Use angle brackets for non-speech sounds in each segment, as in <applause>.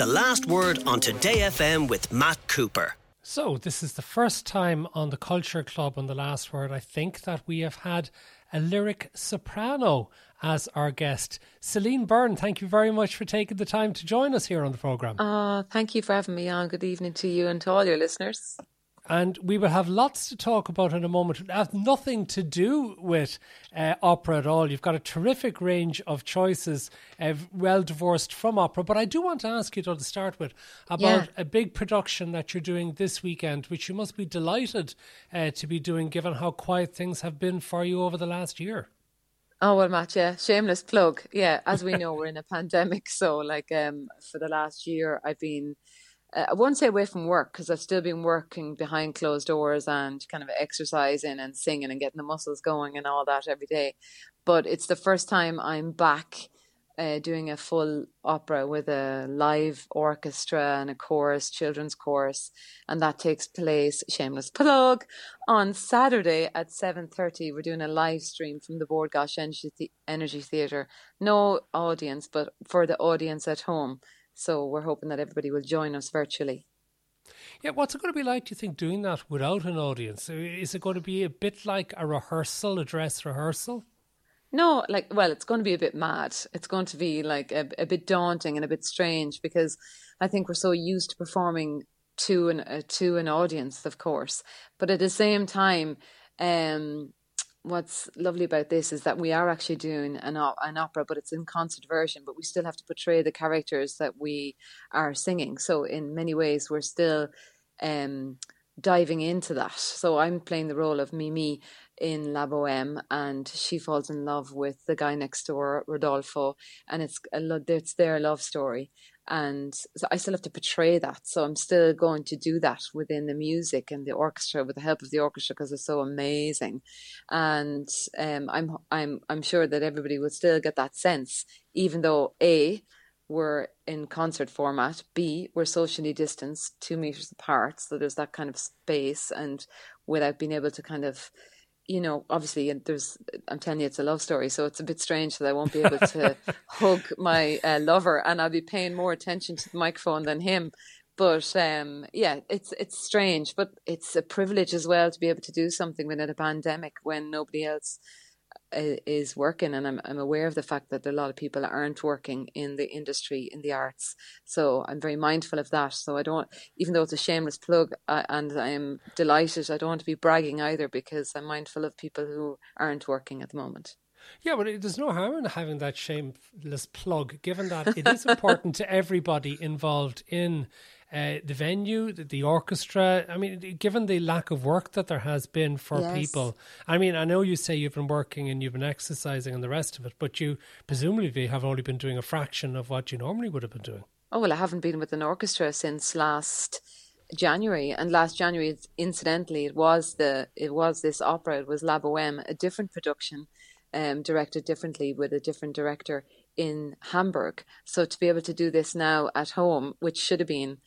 The last word on Today FM with Matt Cooper. So, this is the first time on the Culture Club on the last word, I think, that we have had a lyric soprano as our guest. Celine Byrne, thank you very much for taking the time to join us here on the programme. Uh, thank you for having me on. Good evening to you and to all your listeners and we will have lots to talk about in a moment. It has nothing to do with uh, opera at all. You've got a terrific range of choices, uh, well divorced from opera. But I do want to ask you, though, to start with, about yeah. a big production that you're doing this weekend, which you must be delighted uh, to be doing, given how quiet things have been for you over the last year. Oh well, Matt. Yeah, shameless plug. Yeah, as we know, we're in a <laughs> pandemic, so like um, for the last year, I've been uh, I won't say away from work because I've still been working behind closed doors and kind of exercising and singing and getting the muscles going and all that every day. But it's the first time I'm back uh, doing a full opera with a live orchestra and a chorus, children's chorus, and that takes place. Shameless plug on Saturday at seven thirty. We're doing a live stream from the Bord Gáis Energy, Energy Theatre. No audience, but for the audience at home so we're hoping that everybody will join us virtually. Yeah, what's it going to be like, do you think, doing that without an audience? Is it going to be a bit like a rehearsal, a dress rehearsal? No, like, well, it's going to be a bit mad. It's going to be like a, a bit daunting and a bit strange because I think we're so used to performing to an uh, to an audience, of course, but at the same time, um, what's lovely about this is that we are actually doing an, an opera, but it's in concert version, but we still have to portray the characters that we are singing. So in many ways, we're still um, diving into that. So I'm playing the role of Mimi in La Boheme, and she falls in love with the guy next door, Rodolfo, and it's a, it's their love story and so I still have to portray that. So I'm still going to do that within the music and the orchestra with the help of the orchestra because it's so amazing. And um, I'm I'm I'm sure that everybody will still get that sense, even though a we're in concert format, b we're socially distanced, two meters apart, so there's that kind of space, and without being able to kind of you know, obviously, and there's, I'm telling you, it's a love story. So it's a bit strange that I won't be able to <laughs> hug my uh, lover and I'll be paying more attention to the microphone than him. But um, yeah, it's it's strange, but it's a privilege as well to be able to do something within a pandemic when nobody else is working and I'm, I'm aware of the fact that a lot of people aren't working in the industry in the arts. So I'm very mindful of that. So I don't even though it's a shameless plug uh, and I'm delighted I don't want to be bragging either because I'm mindful of people who aren't working at the moment. Yeah, but there's no harm in having that shameless plug, given that it is <laughs> important to everybody involved in uh, the venue, the, the, orchestra. I mean, given the lack of work that there has been for yes. people, I mean, I know you say you've been working and you've been exercising and the rest of it, but you presumably have only been doing a fraction of what you normally would have been doing. Oh, well, I haven't been with an orchestra since last. January and last January, incidentally, it was the it was this opera. It was La Boheme, a different production, um, directed differently with a different director in Hamburg. So to be able to do this now at home, which should have been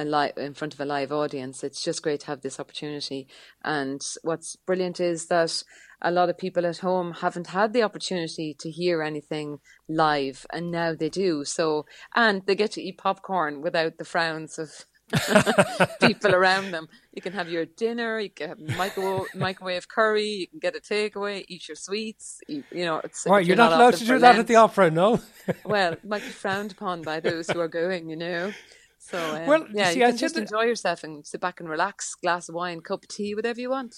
a live in front of a live audience. It's just great to have this opportunity. And what's brilliant is that a lot of people at home haven't had the opportunity to hear anything live, and now they do. So, and they get to eat popcorn without the frowns of <laughs> <laughs> people around them. You can have your dinner, you can have microwave, microwave curry, you can get a takeaway, eat your sweets. Eat, you know, it's right. You're, you're not, not allowed to do that at the opera, no. <laughs> well, it might be frowned upon by those who are going. You know. So um, well, yeah, see, you can just enjoy yourself and sit back and relax, glass of wine, cup of tea, whatever you want.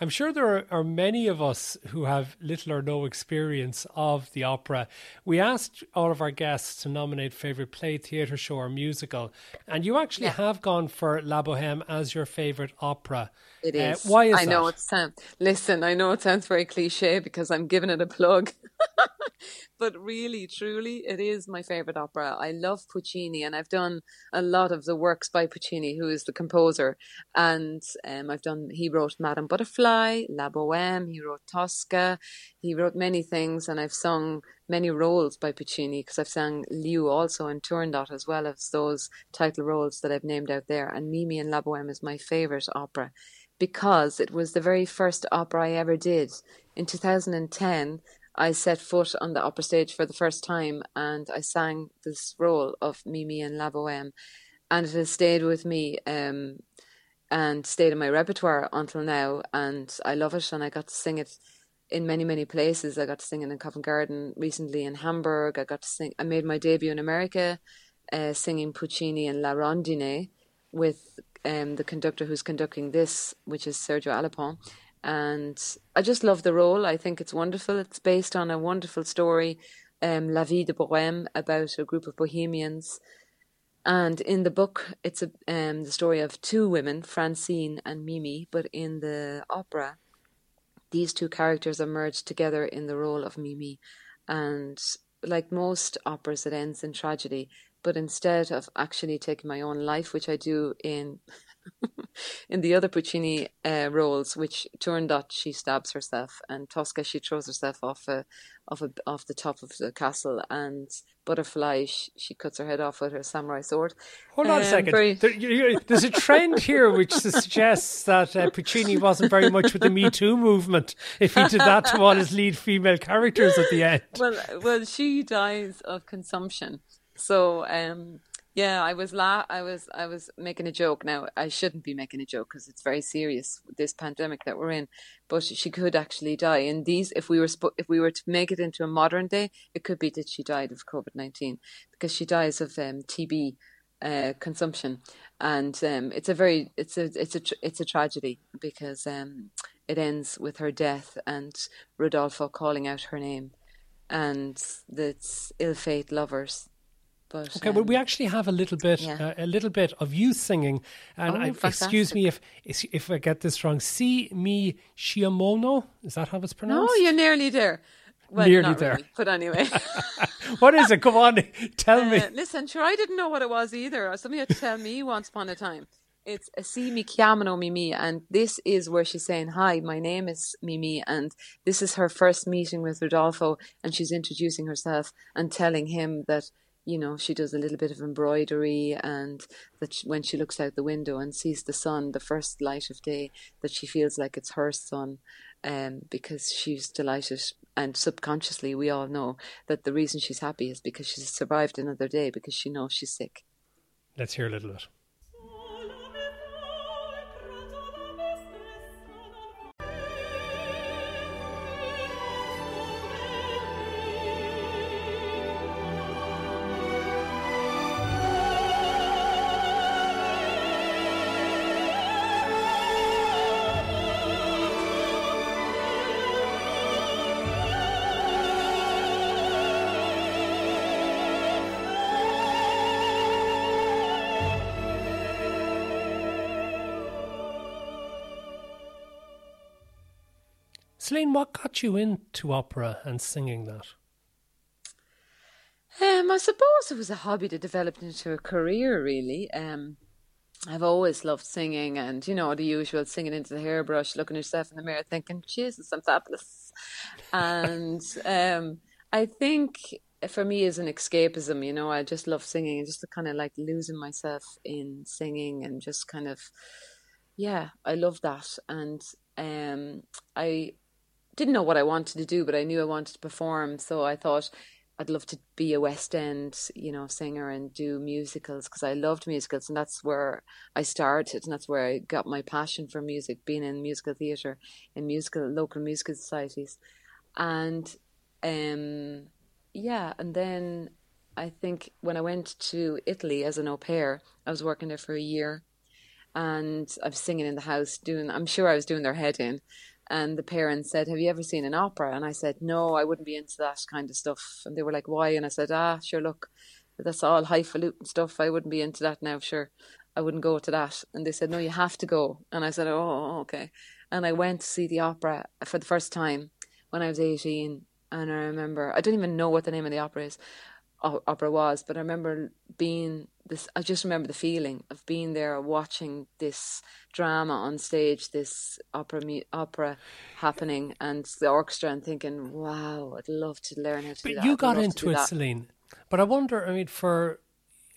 I'm sure there are, are, many of us who have little or no experience of the opera. We asked all of our guests to nominate favourite play, theatre show, or musical, and you actually yeah. have gone for La Boheme as your favourite opera. It uh, is. Uh, why is I that? know it sounds. Listen, I know it sounds very cliche because I'm giving it a plug, <laughs> <laughs> but really, truly, it is my favourite opera. I love Puccini, and I've done a lot of the works by Puccini, who is the composer, and um, I've done. He wrote Madame Butterfly, La Boheme. He wrote Tosca. He wrote many things, and I've sung many roles by Puccini because I've sang Liu also and Turandot as well as those title roles that I've named out there. And Mimi and La Boheme is my favourite opera because it was the very first opera I ever did. In 2010, I set foot on the opera stage for the first time and I sang this role of Mimi and La Boheme. And it has stayed with me um, and stayed in my repertoire until now. And I love it. And I got to sing it in many, many places. I got to sing it in Covent Garden recently in Hamburg. I got to sing, I made my debut in America uh, singing Puccini and La Rondine with um, the conductor who's conducting this, which is Sergio Alapont and I just love the role. I think it's wonderful. It's based on a wonderful story, um, La Vie de Bohème, about a group of bohemians. And in the book, it's a, um, the story of two women, Francine and Mimi. But in the opera, these two characters are merged together in the role of Mimi. And like most operas, it ends in tragedy. But instead of actually taking my own life, which I do in <laughs> in the other Puccini uh, roles, which Turandot she stabs herself, and Tosca she throws herself off a, off a, off the top of the castle, and Butterfly she, she cuts her head off with her samurai sword. Hold on um, a second. Very... There, there's a trend here which suggests that uh, Puccini wasn't very much with the Me Too movement if he did that to all his lead female characters at the end. Well, well, she dies of consumption. So um, yeah, I was la- I was I was making a joke. Now I shouldn't be making a joke because it's very serious this pandemic that we're in. But she could actually die. And these, if we were if we were to make it into a modern day, it could be that she died of COVID nineteen because she dies of um, TB uh, consumption, and um, it's a very it's a it's a tr- it's a tragedy because um, it ends with her death and Rodolfo calling out her name, and that's ill fate lovers but, okay, um, well, we actually have a little bit, yeah. uh, a little bit of you singing, and oh, I, excuse me if if I get this wrong. Si mi shiamono, is that how it's pronounced? No, you're nearly there. Well, nearly there. Really, but anyway, <laughs> what is it? Come on, <laughs> tell uh, me. Listen, sure, I didn't know what it was either. Somebody had to tell me once upon a time. It's a si mi chiamano Mimi, and this is where she's saying, "Hi, my name is Mimi," and this is her first meeting with Rodolfo, and she's introducing herself and telling him that you know, she does a little bit of embroidery, and that she, when she looks out the window and sees the sun, the first light of day, that she feels like it's her sun, um, because she's delighted. And subconsciously, we all know that the reason she's happy is because she's survived another day because she knows she's sick. Let's hear a little bit. Celine, what got you into opera and singing that? Um, I suppose it was a hobby that developed into a career, really. Um, I've always loved singing and, you know, the usual singing into the hairbrush, looking yourself in the mirror thinking, Jesus, I'm fabulous. and um, I think for me is an escapism, you know, I just love singing and just kind of like losing myself in singing and just kind of, yeah, I love that. And um, I didn't know what I wanted to do, but I knew I wanted to perform. So I thought I'd love to be a West End, you know, singer and do musicals because I loved musicals, and that's where I started, and that's where I got my passion for music, being in musical theatre, in musical local musical societies, and um, yeah, and then I think when I went to Italy as an au pair, I was working there for a year, and I was singing in the house, doing. I'm sure I was doing their head in and the parents said, Have you ever seen an opera? And I said, No, I wouldn't be into that kind of stuff. And they were like, Why? And I said, Ah, sure, look, that's all highfalutin stuff. I wouldn't be into that now, sure. I wouldn't go to that. And they said, No, you have to go. And I said, Oh, okay. And I went to see the opera for the first time when I was 18. And I remember, I don't even know what the name of the opera is, opera was, but I remember being this. I just remember the feeling of being there, watching this drama on stage, this opera opera happening, and the orchestra, and thinking, "Wow, I'd love to learn how to." But do that. you got into it, that. Celine. But I wonder. I mean, for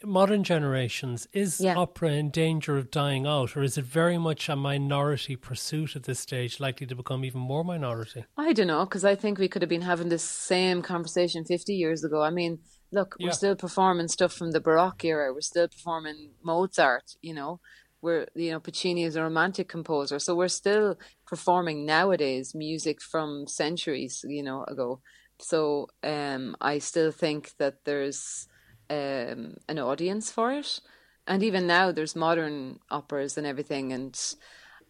modern generations, is yeah. opera in danger of dying out, or is it very much a minority pursuit at this stage, likely to become even more minority? I don't know, because I think we could have been having this same conversation 50 years ago. I mean, look, yeah. we're still performing stuff from the Baroque era, we're still performing Mozart, you know. We're, you know, Puccini is a romantic composer, so we're still performing nowadays music from centuries, you know, ago. So um, I still think that there's um, an audience for it. And even now, there's modern operas and everything. And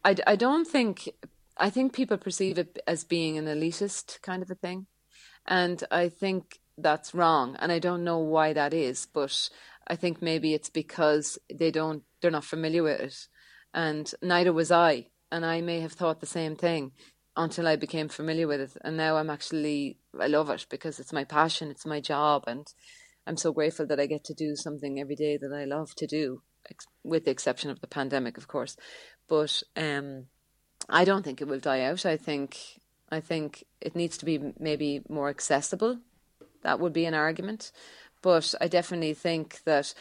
I, I don't think, I think people perceive it as being an elitist kind of a thing. And I think that's wrong. And I don't know why that is, but I think maybe it's because they don't, they're not familiar with it. And neither was I. And I may have thought the same thing until I became familiar with it. And now I'm actually, I love it because it's my passion, it's my job. And I'm so grateful that I get to do something every day that I love to do, with the exception of the pandemic, of course. But um, I don't think it will die out. I think I think it needs to be maybe more accessible. That would be an argument. But I definitely think that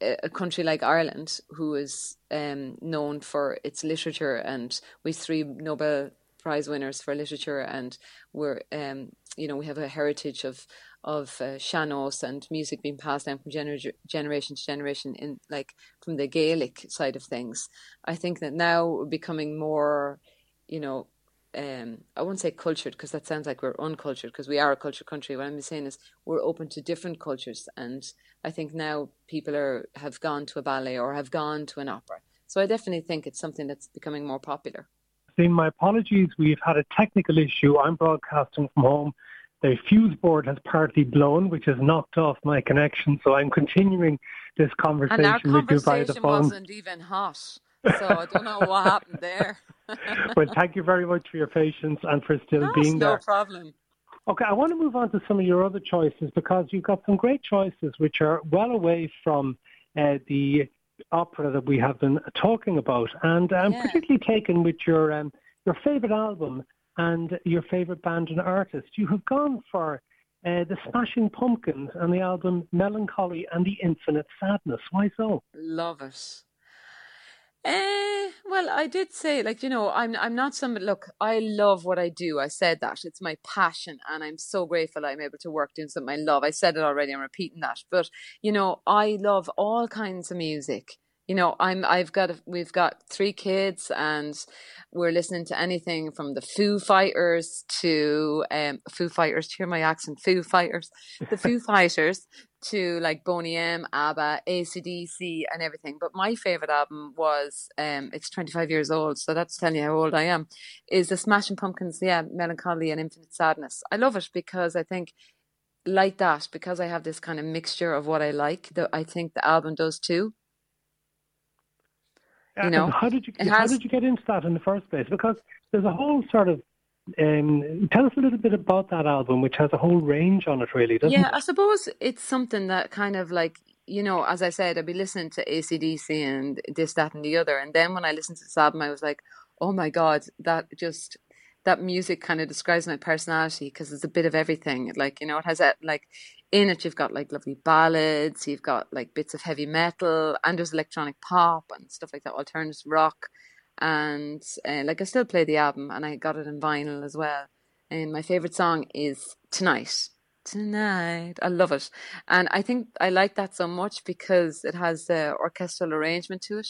a country like Ireland, who is um, known for its literature, and we three Nobel Prize winners for literature, and we're um, you know we have a heritage of of uh, sean-nós and music being passed down from gener- generation to generation in like from the Gaelic side of things. I think that now we're becoming more, you know, um, I won't say cultured because that sounds like we're uncultured because we are a cultured country. What I'm saying is we're open to different cultures, and I think now people are have gone to a ballet or have gone to an opera. So I definitely think it's something that's becoming more popular. See, my apologies. We've had a technical issue. I'm broadcasting from home the fuse board has partly blown, which has knocked off my connection. So I'm continuing this conversation, and with you via the phone. wasn't even hot, so I don't know what happened there. <laughs> well, thank you very much for your patience and for still no, being there. No problem. Okay, I want to move on to some of your other choices because you've got some great choices which are well away from uh, the opera that we have been talking about, and I'm yeah. particularly taken with your um, your favourite album, and your favourite band and artist. You have gone for uh, the Smashing Pumpkins and the album Mellon Collie and the Infinite Sadness. Why so? Love it. Eh, well, I did say, like you know, I'm I'm not somebody. Look, I love what I do. I said that it's my passion, and I'm so grateful I'm able to work doing something I love. I said it already. I'm repeating that, but you know, I love all kinds of music you know i'm i've got a, we've got three kids and we're listening to anything from the foo fighters to um foo fighters to hear my accent foo fighters the foo <laughs> fighters to like boney m abba acdc and everything. But my favorite album was um it's 25 years old so that's telling you how old i am is the smashing pumpkins yeah Mellon Collie and infinite sadness. I love it because i think like that because i have this kind of mixture of what i like that i think the album does too you know, how did you has, how did you get into that in the first place? Because there's a whole sort of um, tell us a little bit about that album, which has a whole range on it, really, doesn't yeah, it? I suppose it's something that kind of like you know, as I said, I'd be listening to ACDC and this, that, and the other, and then when I listened to this album, I was like, oh my god, that just that music kind of describes my personality because it's a bit of everything. Like you know, it has that like in it you've got like lovely ballads, you've got like bits of heavy metal, and there's electronic pop and stuff like that, alternative rock, and uh, like I still play the album, and I got it in vinyl as well. And my favorite song is Tonight. Tonight, I love it, and I think I like that so much because it has the orchestral arrangement to it,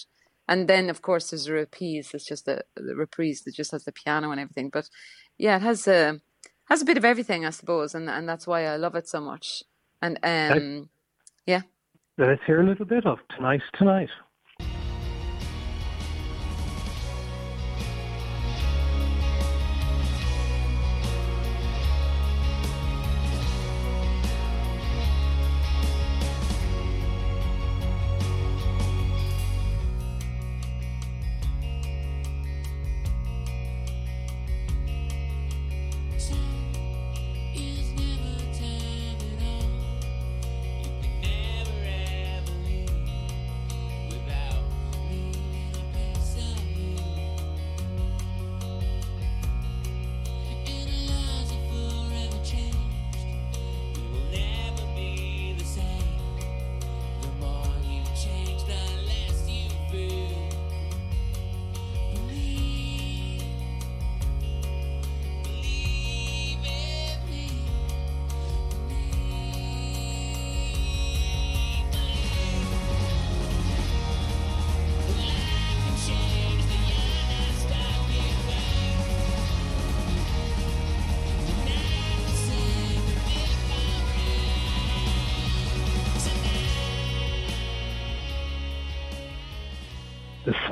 and then of course there's a reprise. It's just a the reprise that just has the piano and everything. But yeah, it has a has a bit of everything, I suppose, and and that's why I love it so much. And um, yeah. Let's hear a little bit of Tonight Tonight.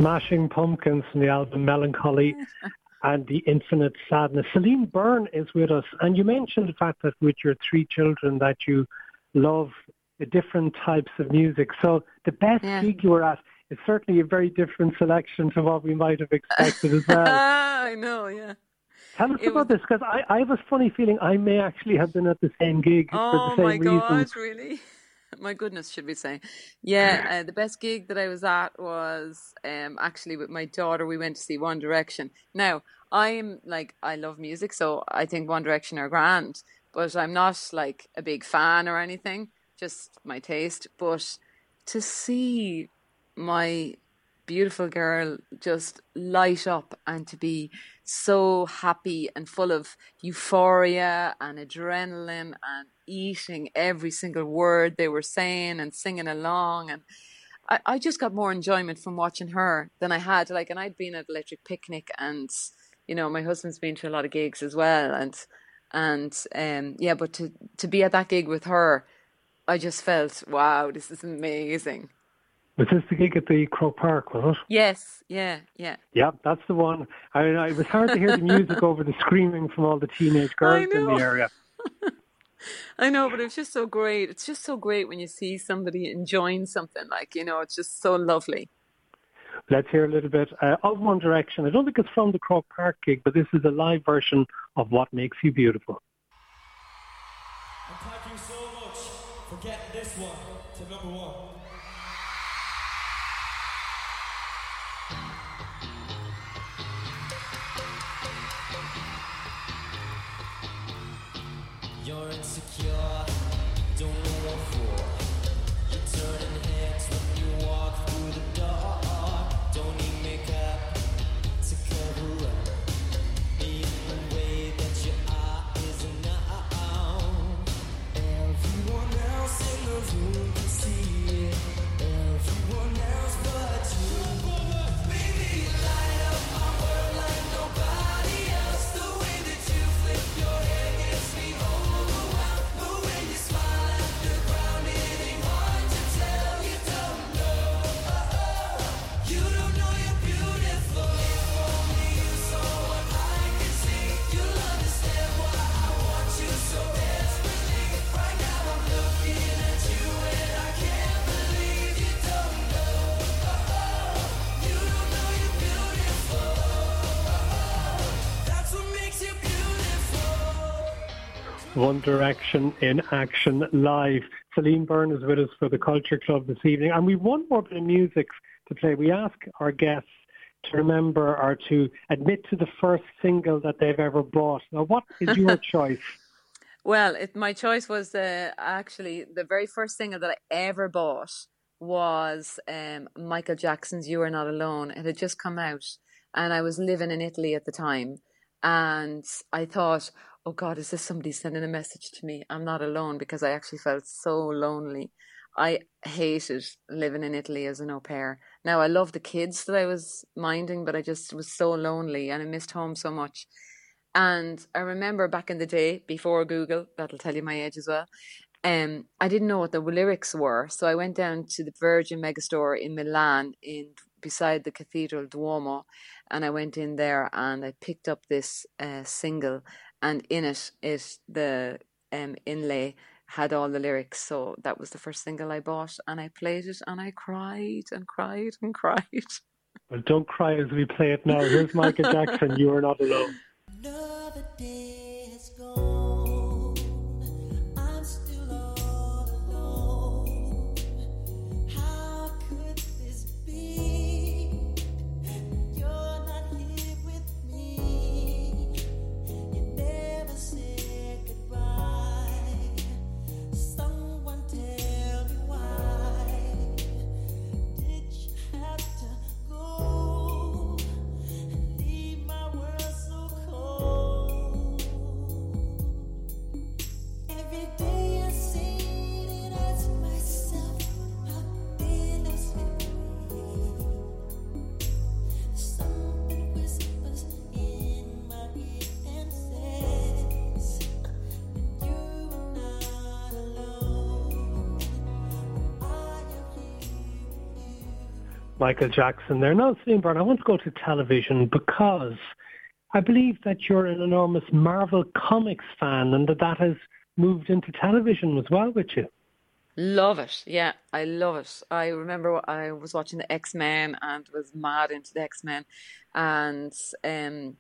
Smashing Pumpkins from the album Mellon Collie <laughs> and the Infinite Sadness. Celine Byrne is with us, and you mentioned the fact that with your three children that you love the different types of music. So the best yeah. gig you were at is certainly a very different selection to what we might have expected as well. <laughs> I know, yeah. Tell us it about was... this because I, I have a funny feeling I may actually have been at the same gig oh for the oh same reason. Oh my god, really? <laughs> my goodness, should we say? Yeah, <laughs> uh, the best gig that I was at was um, actually with my daughter. We went to see One Direction. Now, I'm like, I love music, so I think One Direction are grand, but I'm not like a big fan or anything, just my taste. But to see my beautiful girl just light up and to be so happy and full of euphoria and adrenaline and eating every single word they were saying and singing along. And I, I just got more enjoyment from watching her than I had. Like and I'd been at Electric Picnic and you know my husband's been to a lot of gigs as well. And and um yeah but to to be at that gig with her I just felt wow this is amazing was this the gig at the Croke Park, was it? Yes, yeah, yeah. Yeah, that's the one. I, I it was hard to hear the music <laughs> over the screaming from all the teenage girls in the area. <laughs> I know, but it's just so great. It's just so great when you see somebody enjoying something. Like, you know, it's just so lovely. Let's hear a little bit uh, of One Direction. I don't think it's from the Croke Park gig, but this is a live version of What Makes You Beautiful. And thank you so much for getting this one to number one. Insecure, One Direction in action live. Celine Byrne is with us for the Culture Club this evening, and we have one more bit of music to play. We ask our guests to remember or to admit to the first single that they've ever bought. Now, what is <laughs> your choice? Well, it, my choice was uh, actually the very first single that I ever bought was um, Michael Jackson's "You Are Not Alone." It had just come out, and I was living in Italy at the time, and I thought, "Oh God, is this somebody sending a message to me? I'm not alone," because I actually felt so lonely. I hated living in Italy as an au pair. Now I love the kids that I was minding, but I just was so lonely and I missed home so much. And I remember back in the day, before Google, that'll tell you my age as well. Um, I didn't know what the lyrics were, so I went down to the Virgin Megastore in Milan, in beside the Cathedral Duomo, and I went in there and I picked up this uh, single, and in it, it the um, inlay had all the lyrics. So that was the first single I bought, and I played it, and I cried and cried and cried. Well, don't cry as we play it now. Here's Michael Jackson, You Are Not Alone. Michael Jackson there. Now, Celine Byrne, I want to go to television because I believe that you're an enormous Marvel Comics fan and that that has moved into television as well with you. Love it. Yeah, I love it. I remember I was watching the X Men and was mad into the X Men, and um,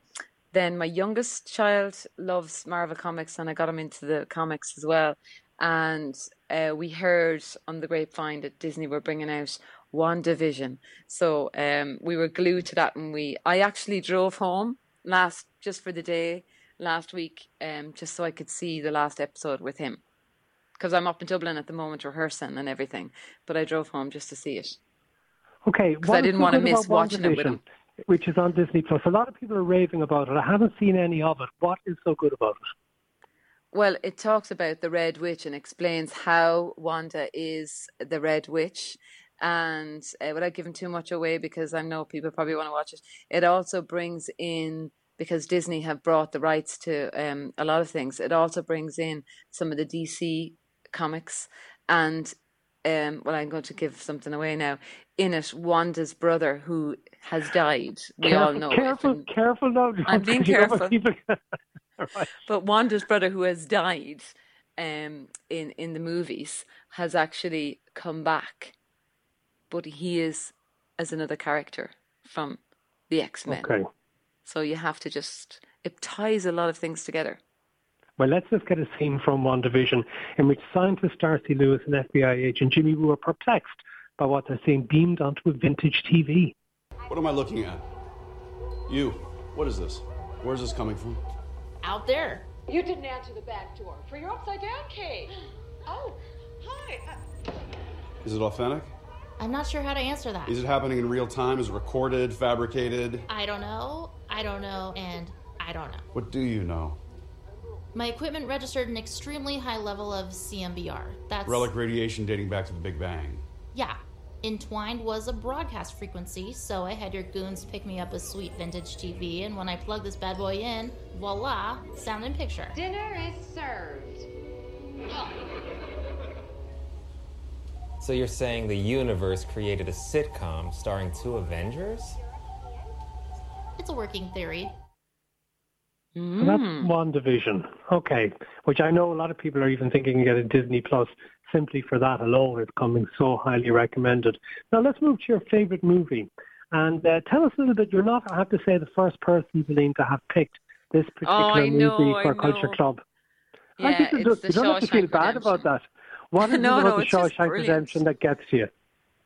then my youngest child loves Marvel comics, and I got him into the comics as well. And uh, we heard on the grapevine that Disney were bringing out WandaVision, so um, we were glued to that. And we, I actually drove home last just for the day last week, um, just so I could see the last episode with him because I'm up in Dublin at the moment rehearsing and everything. But I drove home just to see it. Okay, Because I didn't want to miss watching it with him. Which is on Disney Plus. A lot of people are raving about it. I haven't seen any of it. What is so good about it? Well, it talks about the Red Witch and explains how Wanda is the Red Witch. And uh, without giving too much away, because I know people probably want to watch it, it also brings in because Disney have brought the rights to um, a lot of things. It also brings in some of the DC comics, and um, well, I'm going to give something away now. In it, Wanda's brother, who has died, we careful, all know. Careful, careful now. I'm <laughs> being You know what careful. <laughs> Right. but Wanda's brother, who has died um, in in the movies, has actually come back, but he is as another character from the X Men. Okay. So you have to just it ties a lot of things together. Well, let's just get a scene from WandaVision in which scientist Darcy Lewis and FBI agent Jimmy Woo are perplexed by what they're seeing beamed onto a vintage TV. What am I looking at? You. What is this? Where's this coming from? Out there. You didn't answer the back door for your upside down cake. <gasps> Oh, hi. Uh, Is it authentic? I'm not sure how to answer that. Is it happening in real time? Is it recorded, fabricated? I don't know. I don't know. And I don't know. What do you know? My equipment registered an extremely high level of CMBR. That's. Relic radiation dating back to the Big Bang. Yeah. Entwined was a broadcast frequency, so I had your goons pick me up a sweet vintage TV, and when I plugged this bad boy in, voila, sound and picture. dinner is served. So you're saying the universe created a sitcom starring two Avengers? It's a working theory. So Hmm. that's WandaVision. Okay. Which I know a lot of people are even thinking of getting Disney Plus simply for that alone. It's coming so highly recommended. Now let's move to your favourite movie. And uh, tell us a little bit. You're not, I have to say, the first person, Celine, to have picked this particular Oh, I know, movie I for Culture know. Club. I Yeah, think you it's don't- the you don't have to feel Shawshank bad about that. What is <laughs> No, it about no, the Shawshank. Redemption that gets you?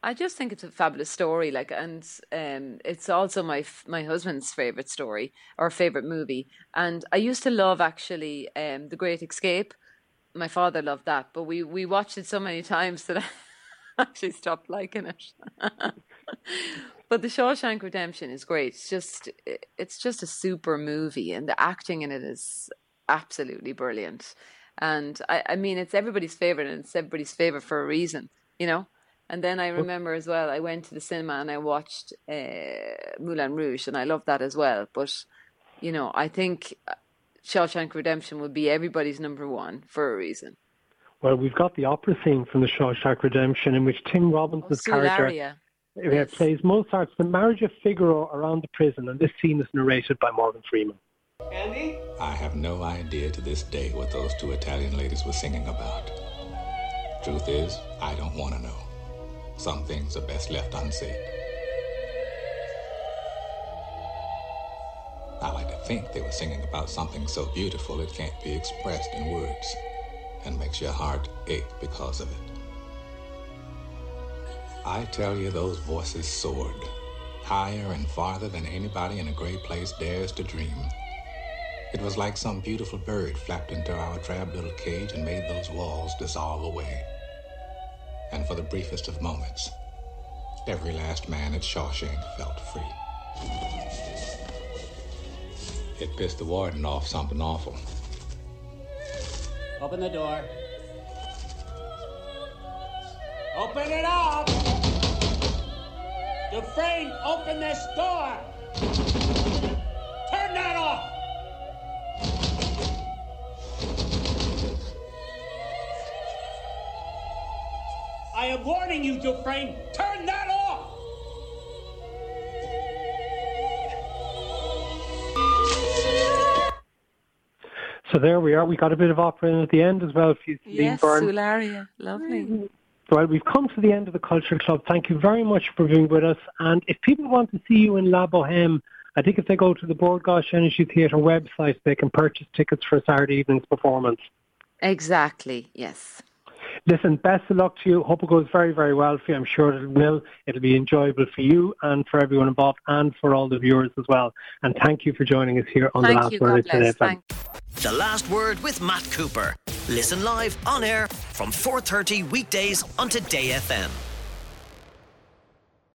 I just think it's a fabulous story, like, and um, it's also my f- my husband's favorite story or favorite movie. And I used to love actually um, The Great Escape. My father loved that, but we we watched it so many times that <laughs> I actually stopped liking it. <laughs> but The Shawshank Redemption is great. It's just it's just a super movie, and the acting in it is absolutely brilliant. And I, I mean, it's everybody's favorite, and it's everybody's favorite for a reason, you know. And then I remember as well, I went to the cinema and I watched uh, Moulin Rouge, and I loved that as well. But you know, I think uh, Shawshank Redemption would be everybody's number one for a reason. Well, we've got the opera scene from the Shawshank Redemption in which Tim Oh, character Yes. plays Mozart's The Marriage of Figaro around the prison, and this scene is narrated by Morgan Freeman. I have no idea to this day what those two Italian ladies were singing about. Truth is, I don't want to know. Some things are best left unsaid. I like to think they were singing about something so beautiful it can't be expressed in words and makes your heart ache because of it. I tell you, those voices soared higher and farther than anybody in a great place dares to dream. It was like some beautiful bird flapped into our drab little cage and made those walls dissolve away. And for the briefest of moments, every last man at Shawshank felt free. It pissed the warden off something awful. Open the door. Open it up! Dufresne, open this door! I am warning you, Dufresne. Turn that off! So there we are. We got a bit of opera in at the end as well. Yes, Sull'aria. Lovely. Right. Well, we've come to the end of the Culture Club. Thank you very much for being with us. And if people want to see you in La Boheme, I think if they go to the Bord Gáis Energy Theatre website, they can purchase tickets for Saturday evening's performance. Exactly, yes. Listen, best of luck to you. Hope it goes very, very well for you. I'm sure it will. It'll be enjoyable for you and for everyone involved and for all the viewers as well. And thank you for joining us here on the last you. word God today. bless. The Last Word with Matt Cooper. Listen live on air from 4:30 weekdays on Today FM.